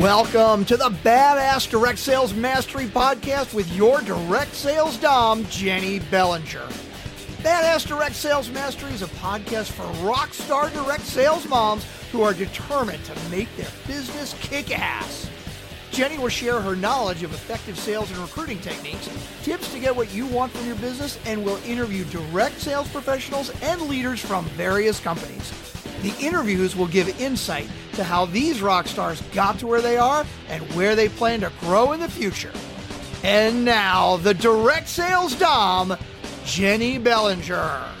Welcome to the Badass Direct Sales Mastery Podcast with your direct sales dom, Jenny Bellinger. Badass Direct Sales Mastery is a podcast for rock star direct sales moms who are determined to make their business kick ass. Jenny will share her knowledge of effective sales and recruiting techniques, tips to get what you want from your business, and will interview direct sales professionals and leaders from various companies. The interviews will give insight to how these rock stars got to where they are and where they plan to grow in the future. And now, the direct sales dom, Jenny Bellinger.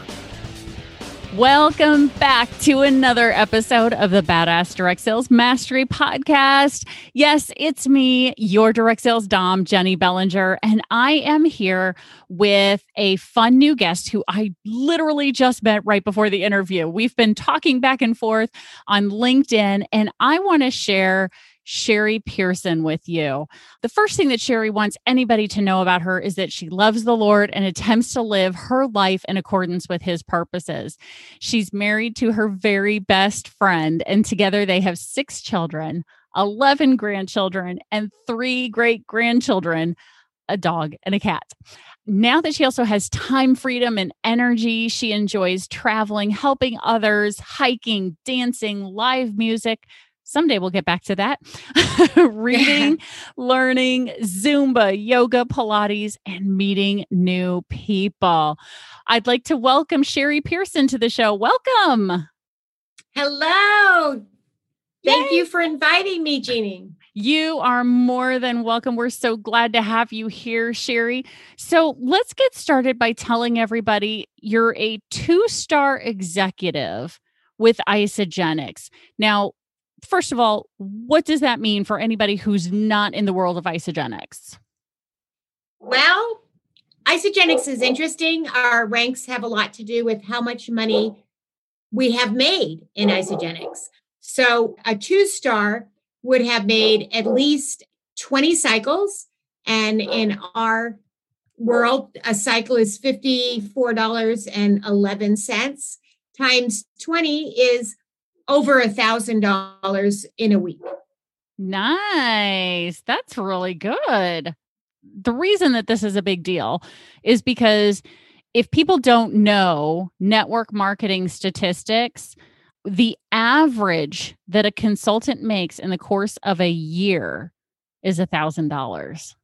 Welcome back to another episode of the Badass Direct Sales Mastery Podcast. Yes, it's me, your direct sales Dom, Jenny Bellinger, and I am here with a fun new guest who I literally just met right before the interview. We've been talking back and forth on LinkedIn, and I want to share Sherry Pierson with you. The first thing that Sherry wants anybody to know about her is that she loves the Lord and attempts to live her life in accordance with his purposes. She's married to her very best friend, and together they have six children, 11 grandchildren, and three great grandchildren a dog and a cat. Now that she also has time freedom and energy, she enjoys traveling, helping others, hiking, dancing, live music, someday we'll get back to that. Reading, learning, Zumba, yoga, Pilates, and meeting new people. I'd like to welcome Sherry Pierson to the show. Welcome. Hello. Thank Yay. you for inviting me, Jeannie. You are more than welcome. We're so glad to have you here, Sherry. So let's get started by telling everybody you're a two star executive with Isagenix. Now, first of all, what does that mean for anybody who's not in the world of Isagenix? Well, Isagenix is interesting. Our ranks have a lot to do with how much money we have made in Isagenix. So a two star would have made at least 20 cycles. And in our world, a cycle is $54.11 times 20 is over a thousand dollars in a week. Nice. That's really good. The reason that this is a big deal is because if people don't know network marketing statistics, the average that a consultant makes in the course of a year is a thousand dollars.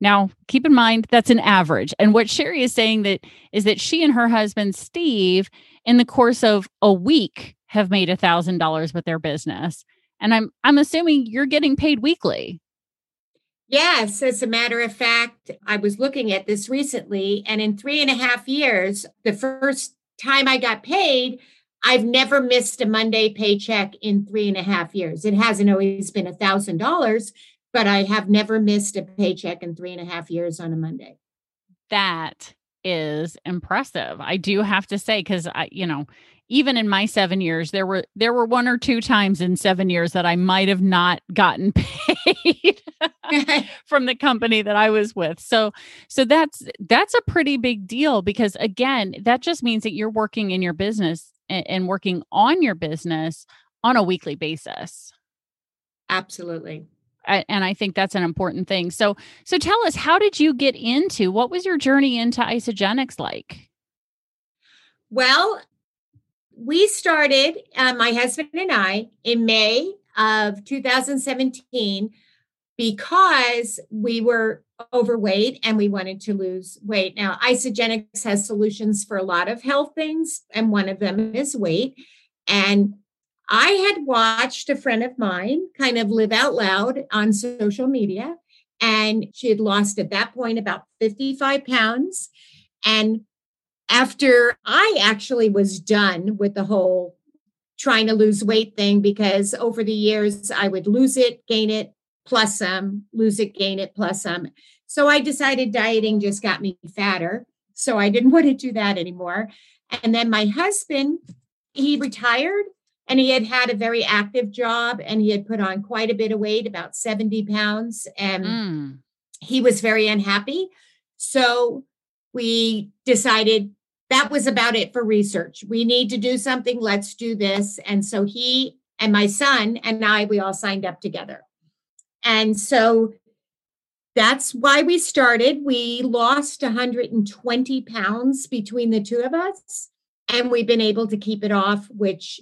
Now, keep in mind that's an average. And what Sherry is saying that is that she and her husband Steve, in the course of a week, have made a thousand dollars with their business. And I'm I'm assuming you're getting paid weekly. Yes, as a matter of fact, I was looking at this recently, and in three and a half years, the first time I got paid, I've never missed a Monday paycheck in three and a half years. It hasn't always been a thousand dollars, but I have never missed a paycheck in three and a half years on a Monday. That is impressive. I do have to say, because I, you know, even in my seven years, there were there were one or two times in seven years that I might have not gotten paid from the company that I was with. So so that's that's a pretty big deal because again, that just means that you're working in your business and, and working on your business on a weekly basis. Absolutely. and I think that's an important thing. So, so tell us, how did you get into? What was your journey into Isagenix like? Well, we started, uh, my husband and I, in May of 2017 because we were overweight and we wanted to lose weight. Now, Isagenix has solutions for a lot of health things, and one of them is weight. And I had watched a friend of mine kind of live out loud on social media, and she had lost at that point about 55 pounds. And after I actually was done with the whole trying to lose weight thing, because over the years I would lose it, gain it, plus some, lose it, gain it, plus some. So I decided dieting just got me fatter. So I didn't want to do that anymore. And then my husband, he retired and he had had a very active job and he had put on quite a bit of weight, about 70 pounds. And mm. he was very unhappy. So we decided that was about it for research. We need to do something. Let's do this. And so he and my son and I, we all signed up together. And so that's why we started. We lost 120 pounds between the two of us, and we've been able to keep it off, which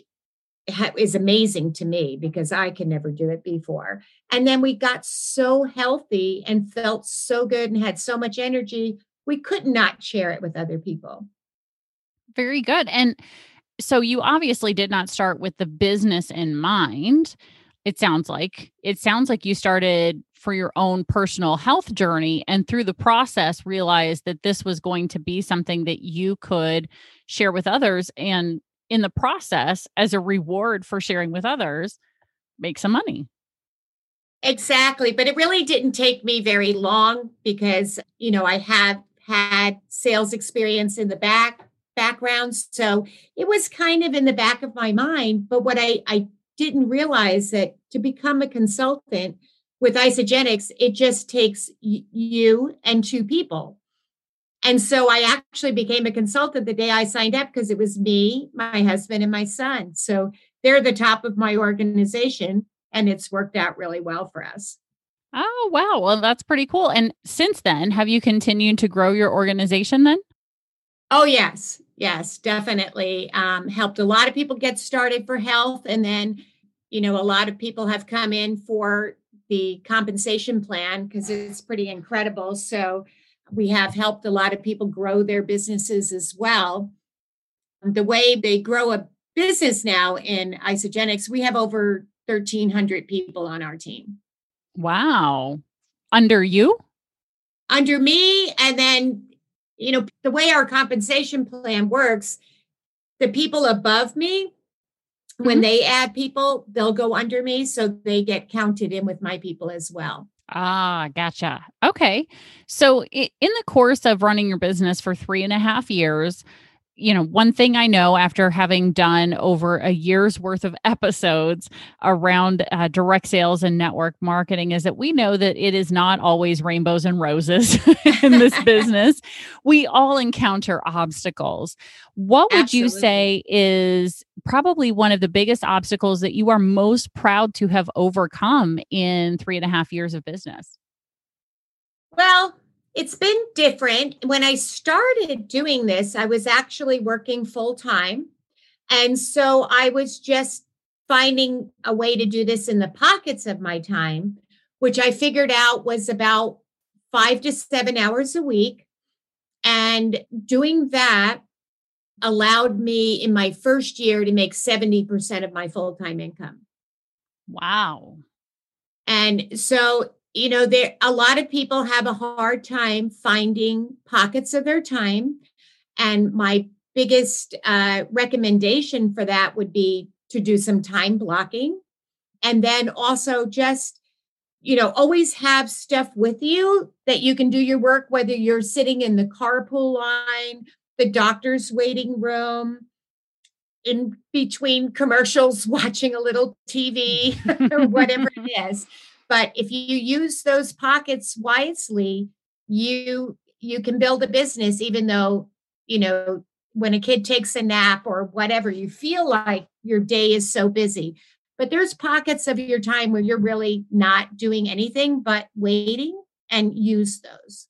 is amazing to me because I can never do it before. And then we got so healthy and felt so good and had so much energy, we could not share it with other people. Very good. And so you obviously did not start with the business in mind. It sounds like it sounds like you started for your own personal health journey and through the process realized that this was going to be something that you could share with others and in the process as a reward for sharing with others make some money exactly but it really didn't take me very long because you know i have had sales experience in the back background so it was kind of in the back of my mind but what i i didn't realize that to become a consultant with Isagenix, it just takes y- you and two people and so I actually became a consultant the day I signed up because it was me, my husband, and my son. So they're the top of my organization, and it's worked out really well for us. Oh, wow. Well, that's pretty cool. And since then, have you continued to grow your organization then? Oh, yes. Yes, definitely. Um, helped a lot of people get started for health. And then, you know, a lot of people have come in for the compensation plan because it's pretty incredible. So we have helped a lot of people grow their businesses as well. The way they grow a business now in Isagenix, we have over 1,300 people on our team. Wow. Under you? Under me. And then, you know, the way our compensation plan works, the people above me, when mm-hmm. they add people, they'll go under me. So they get counted in with my people as well. Ah, gotcha. Okay. So, in the course of running your business for three and a half years, you know, one thing I know after having done over a year's worth of episodes around uh, direct sales and network marketing is that we know that it is not always rainbows and roses in this business. We all encounter obstacles. What would Absolutely. you say is probably one of the biggest obstacles that you are most proud to have overcome in three and a half years of business? Well, it's been different. When I started doing this, I was actually working full time. And so I was just finding a way to do this in the pockets of my time, which I figured out was about five to seven hours a week. And doing that allowed me in my first year to make 70% of my full time income. Wow. And so you know there a lot of people have a hard time finding pockets of their time. And my biggest uh, recommendation for that would be to do some time blocking. And then also just you know always have stuff with you that you can do your work whether you're sitting in the carpool line the doctor's waiting room in between commercials watching a little tv or whatever it is but if you use those pockets wisely you you can build a business even though you know when a kid takes a nap or whatever you feel like your day is so busy. But there's pockets of your time where you're really not doing anything but waiting and use those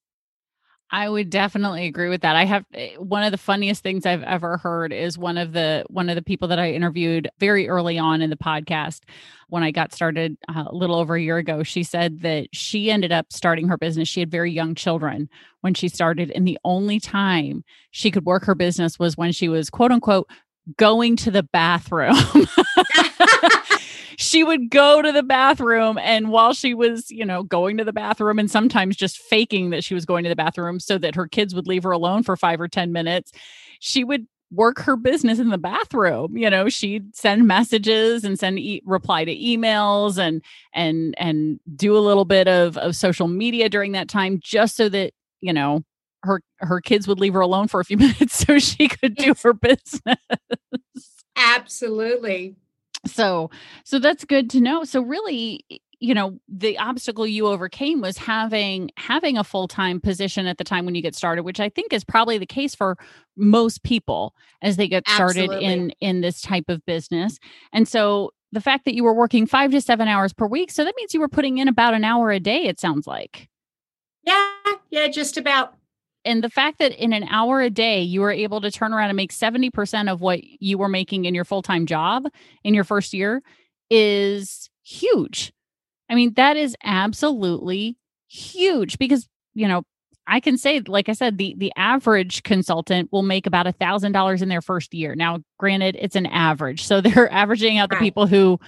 I would definitely agree with that. I have eh, one of the funniest things I've ever heard is one of the one of the people that I interviewed very early on in the podcast when I got started uh, a little over a year ago. She said that she ended up starting her business. She had very young children when she started and the only time she could work her business was when she was quote unquote going to the bathroom. she would go to the bathroom and while she was, you know, going to the bathroom and sometimes just faking that she was going to the bathroom so that her kids would leave her alone for 5 or 10 minutes, she would work her business in the bathroom. You know she'd send messages and send e- reply to emails and and and do a little bit of of social media during that time just so that you know her her kids would leave her alone for a few minutes so she could do her business. Absolutely so so that's good to know so really you know the obstacle you overcame was having having a full-time position at the time when you get started which i think is probably the case for most people as they get started Absolutely. in in this type of business and so the fact that you were working five to seven hours per week. So that means you were putting in about an hour a day, it sounds like. Yeah, yeah, just about. And the fact that in an hour a day, you were able to turn around and make 70% of what you were making in your full time job in your first year is huge. I mean, that is absolutely huge because, you know, I can say, like I said, the the average consultant will make about a thousand dollars in their first year. Now, granted, it's an average, so they're averaging out the people who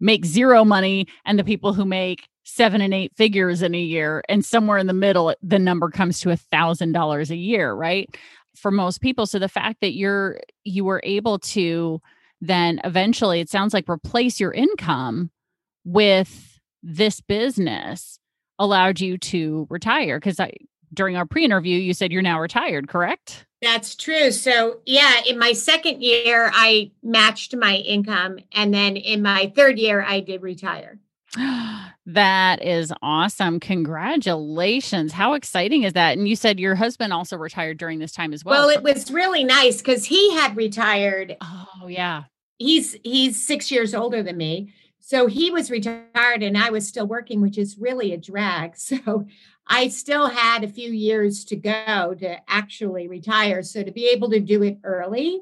make zero money and the people who make seven and eight figures in a year, and somewhere in the middle, the number comes to a thousand dollars a year, right? For most people. So the fact that you're you were able to then eventually, it sounds like replace your income with this business allowed you to retire because I during our pre-interview you said you're now retired, correct? That's true. So, yeah, in my second year I matched my income and then in my third year I did retire. that is awesome. Congratulations. How exciting is that? And you said your husband also retired during this time as well. Well, it was really nice cuz he had retired. Oh, yeah. He's he's 6 years older than me so he was retired and I was still working, which is really a drag. So I still had a few years to go to actually retire. So to be able to do it early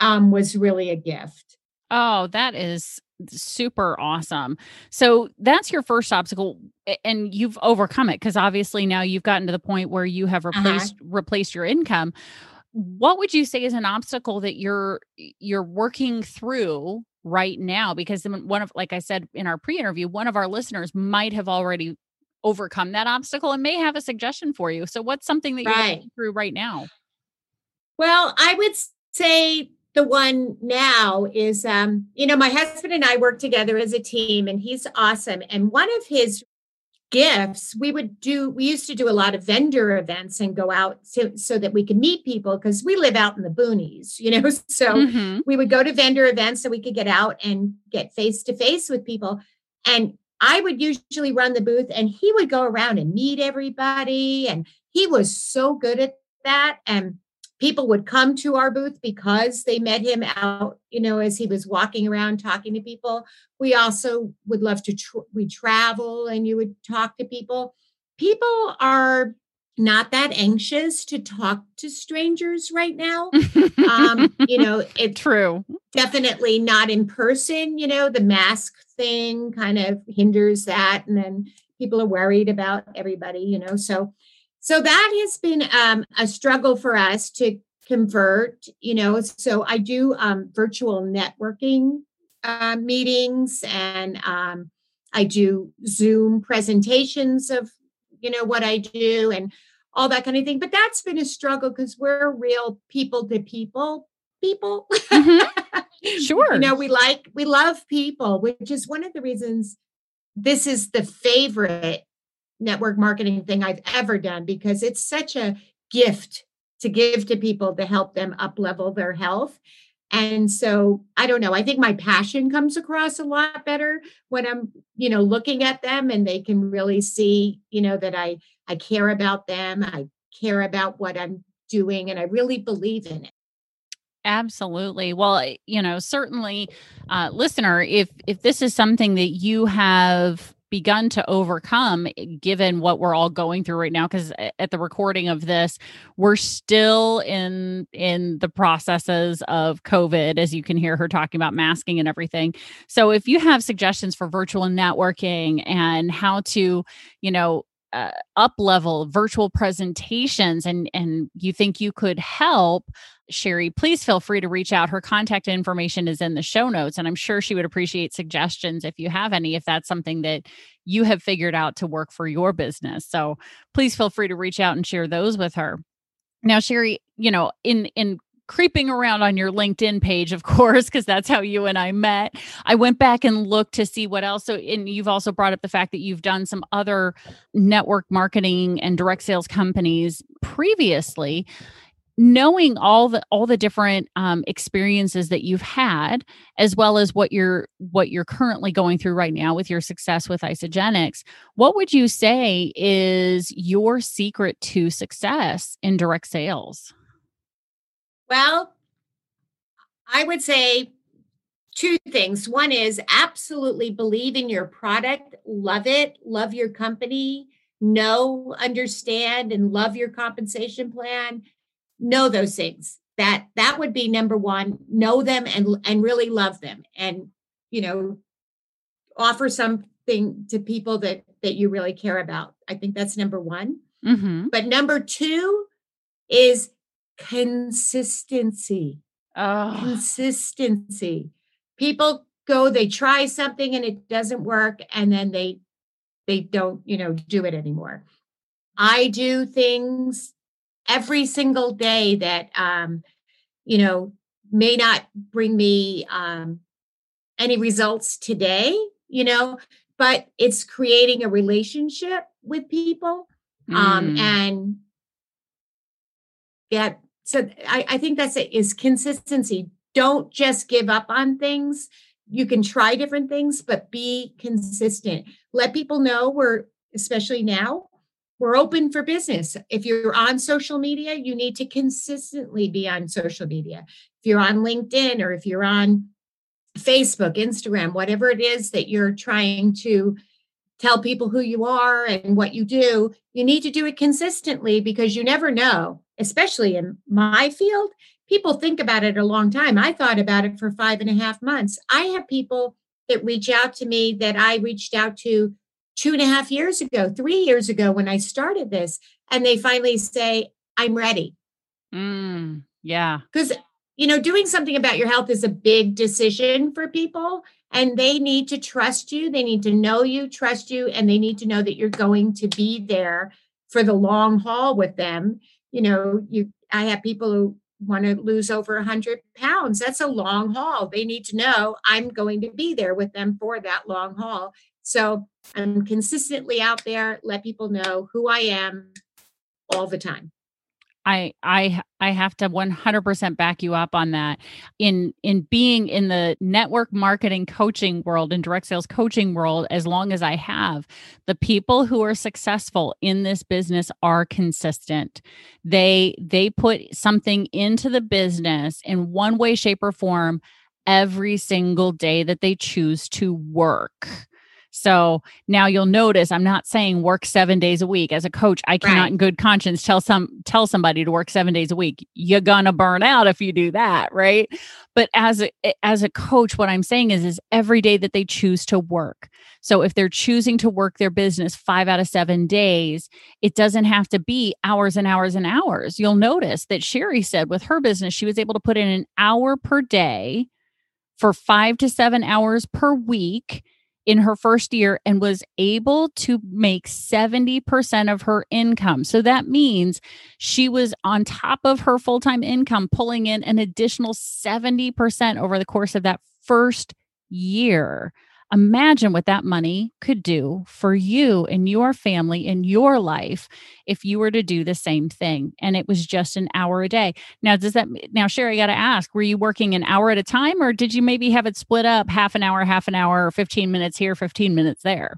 um, was really a gift. Oh, that is super awesome. So that's your first obstacle and you've overcome it because obviously now you've gotten to the point where you have uh-huh. replaced uh-huh. replaced your income. What would you say is an obstacle that you're you're working through right now because one of like i said in our pre-interview one of our listeners might have already overcome that obstacle and may have a suggestion for you so what's something that you're right. going through right now well i would say the one now is um you know my husband and i work together as a team and he's awesome. And one of his gifts we would do we used to do a lot of vendor events and go out so, so that we could meet people because we live out in the boonies you know? So mm-hmm. we would go to vendor events so we could get out and get face to face with people. And i would usually run the booth and he would go around and meet everybody and he was so good at that. And people would come to our booth because they met him out you know as he was walking around talking to people. We also would love to tr- we travel and you would talk to people. People are not that anxious to talk to strangers right now. Um you know it's true. definitely not in person you know the mask thing kind of hinders that and then people are worried about everybody you know so so that has been um, a struggle for us to convert you know so i do um, virtual networking uh, meetings and um, i do zoom presentations of you know what i do and all that kind of thing but that's been a struggle because we're real people to people people mm-hmm. sure you know we like we love people which is one of the reasons this is the favorite network marketing thing I've ever done because it's such a gift to give to people to help them up level their health. And so I don't know, I think my passion comes across a lot better when I'm, you know, looking at them and they can really see, you know, that I I care about them, I care about what I'm doing and I really believe in it. Absolutely. Well, you know, certainly uh listener, if if this is something that you have begun to overcome eh, given what we're all going through right now because at the recording of this we're still in in the processes of covid as you can hear her talking about masking and everything. So if you have suggestions for virtual networking and how to you know uh, up level virtual presentations and and you think you could help Sherry, please feel free to reach out. Her contact information is in the show notes, and I'm sure she would appreciate suggestions if you have any, if that's something that you have figured out to work for your business. So please feel free to reach out and share those with her. Now, Sherry, you know, in in creeping around on your LinkedIn page, of course, because that's how you and I met. I went back and looked to see what else. So, and you've also brought up the fact that you've done some other network marketing and direct sales companies previously knowing all the all the different um, experiences that you've had as well as what you're what you're currently going through right now with your success with Isagenix, what would you say is your secret to success in direct sales well i would say two things. One is absolutely believe in your product, love it, love your company, know, understand, and love your compensation plan. Know those things. That that would be number one. Know them and and really love them, and you know, offer something to people that that you really care about. I think that's number one. Mm-hmm. But number two is consistency. Oh, Consistency. People go, they try something and it doesn't work, and then they they don't, you know, do it anymore. I do things every single day that um, you know, may not bring me um any results today, you know, but it's creating a relationship with people um Mm. and yeah so I, I think that's it is consistency. Don't just give up on things. You can try different things but be consistent. Let people know we're especially now we're open for business. If you're on social media you need to consistently be on social media. If you're on linkedin or if you're on facebook instagram whatever it is that you're trying to tell people who you are and what you do, you need to do it consistently because you never know, especially in my field. People think about it a long time. I thought about it for five and a half months. I have people that reach out to me that I reached out to two and a half years ago, three years ago when I started this, and they finally say, I'm ready. Mm. yeah. Because, you know, doing something about your health is a big decision for people and they need to trust you. They need to know you, trust you, and they need to know that you're going to be there for the long haul with them. You know, you I have people who want to lose over 100 pounds. That's a long haul. They need to know I'm going to be there with them for that long haul. So I'm consistently out there, let people know who I am all the time. I I I have to 100% back you up on that. In in being in the network marketing coaching world and direct sales coaching world as long as I have, the people who are successful in this business are consistent. They they put something into the business in one way shape or form every single day that they choose to work. So now you'll notice I'm not saying work 7 days a week. As a coach I cannot Right. in good conscience tell some tell somebody to work 7 days a week. You're going to burn out if you do that right? But as a eh, as a coach what I'm saying is is every day that they choose to work. So if they're choosing to work their business 5 out of 7 days it doesn't have to be hours and hours and hours. You'll notice that Sherry said with her business she was able to put in an hour per day for 5 to 7 hours per week in her first year and was able to make 70% of her income. So that means she was on top of her full time income, pulling in an additional 70% over the course of that first year. Imagine what that money could do for you and your family in your life if you were to do the same thing. And it was just an hour a day. Now, does that now, Sherry, I got to ask, were you working an hour at a time or did you maybe have it split up half an hour, half an hour, or 15 minutes here, 15 minutes there?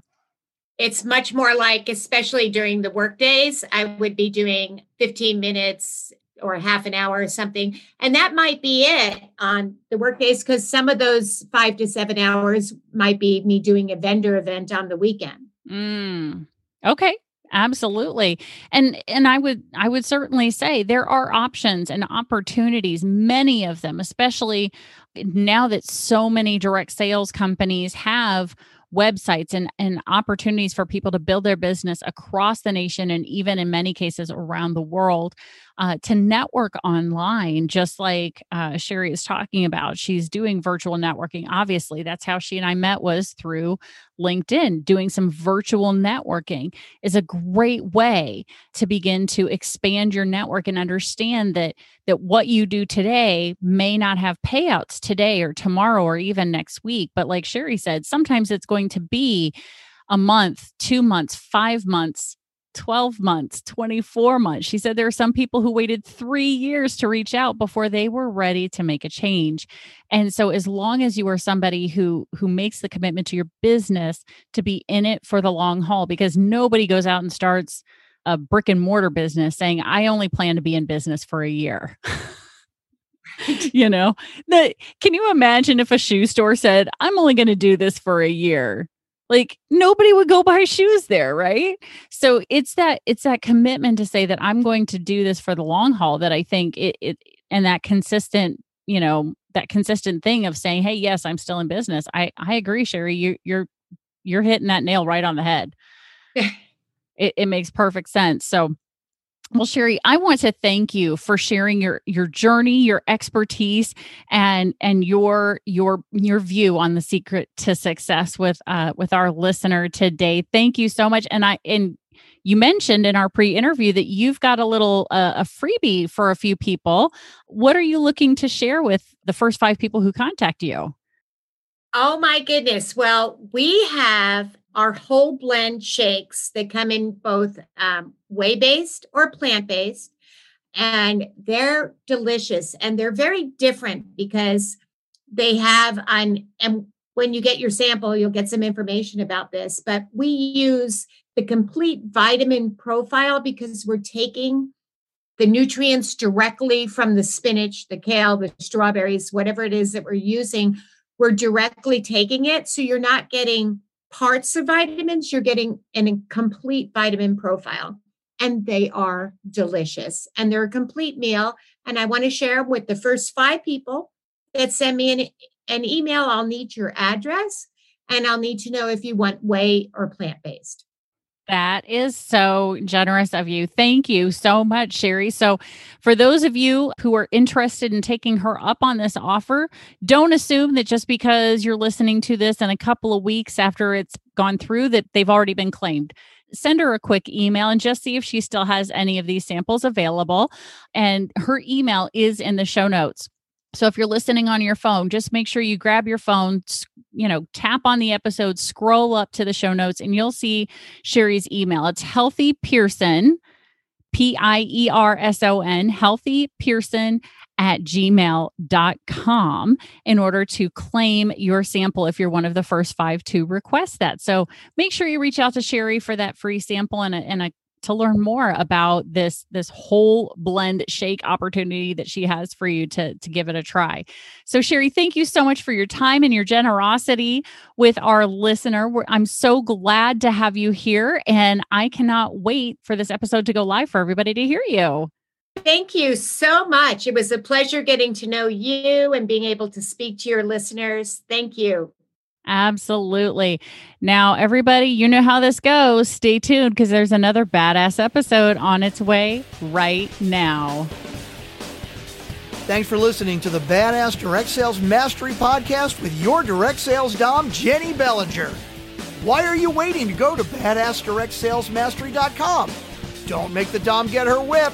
It's much more like, especially during the work days, I would be doing 15 minutes or half an hour or something. And that might be it on the work days because some of those five to seven hours might be me doing a vendor event on the weekend. Mm. Okay. Absolutely. And and I would I would certainly say there are options and opportunities, many of them, especially now that so many direct sales companies have websites and, and opportunities for people to build their business across the nation and even in many cases around the world uh, to network online, just like uh, Sherry is talking about. She's doing virtual networking. Obviously, that's how she and I met was through LinkedIn. Doing some virtual networking is a great way to begin to expand your network and understand that that what you do today may not have payouts today or tomorrow or even next week. But like Sherry said, sometimes it's going to be a month, two months, five months 12 months, 24 months. She said there are some people who waited three years to reach out before they were ready to make a change. And so as long as you are somebody who who makes the commitment to your business to be in it for the long haul, because nobody goes out and starts a brick and mortar business saying, I only plan to be in business for a year. you know, that can you imagine if a shoe store said, I'm only going to do this for a year? Like nobody would go buy shoes there, right? So it's that it's that commitment to say that I'm going to do this for the long haul that I think it, it and that consistent, you know, that consistent thing of saying, "Hey, yes, I'm still in business." I I agree, Sherry. You you're you're hitting that nail right on the head. it, it makes perfect sense. So well, Sherry, I want to thank you for sharing your your journey, your expertise, and and your your your view on the secret to success with uh with our listener today. Thank you so much. And I and you mentioned in our pre-interview that you've got a little uh, a freebie for a few people. What are you looking to share with the first five people who contact you? Oh my goodness. Well, we have our whole blend shakes that come in both um, whey based or plant based. And they're delicious and they're very different because they have on, and when you get your sample, you'll get some information about this. But we use the complete vitamin profile because we're taking the nutrients directly from the spinach, the kale, the strawberries, whatever it is that we're using. We're directly taking it. So you're not getting parts of vitamins, you're getting an complete vitamin profile. And they are delicious. And they're a complete meal. And I want to share with the first five people that send me an, an email. I'll need your address and I'll need to know if you want whey or plant based. That is so generous of you. Thank you so much, Sherry. So, for those of you who are interested in taking her up on this offer, don't assume that just because you're listening to this in a couple of weeks after it's gone through that they've already been claimed. Send her a quick email and just see if she still has any of these samples available. And her email is in the show notes. So if you're listening on your phone, just make sure you grab your phone, you know, tap on the episode, scroll up to the show notes, and you'll see Sherry's email. It's healthy Pierson, P I E R S O N, healthy Pierson at gmail.com in order to claim your sample if you're one of the first five to request that. So make sure you reach out to Sherry for that free sample and a, and a to learn more about this this whole blend shake opportunity that she has for you to to give it a try. So Sherry, thank you so much for your time and your generosity with our listener. We're, I'm so glad to have you here and I cannot wait for this episode to go live for everybody to hear you. Thank you so much. It was a pleasure getting to know you and being able to speak to your listeners. Thank you. Absolutely. Now, everybody, you know how this goes. Stay tuned because there's another badass episode on its way right now. Thanks for listening to the Badass Direct Sales Mastery Podcast with your direct sales dom, Jenny Bellinger. Why are you waiting to go to badassdirectsalesmastery.com? Don't make the dom get her whip.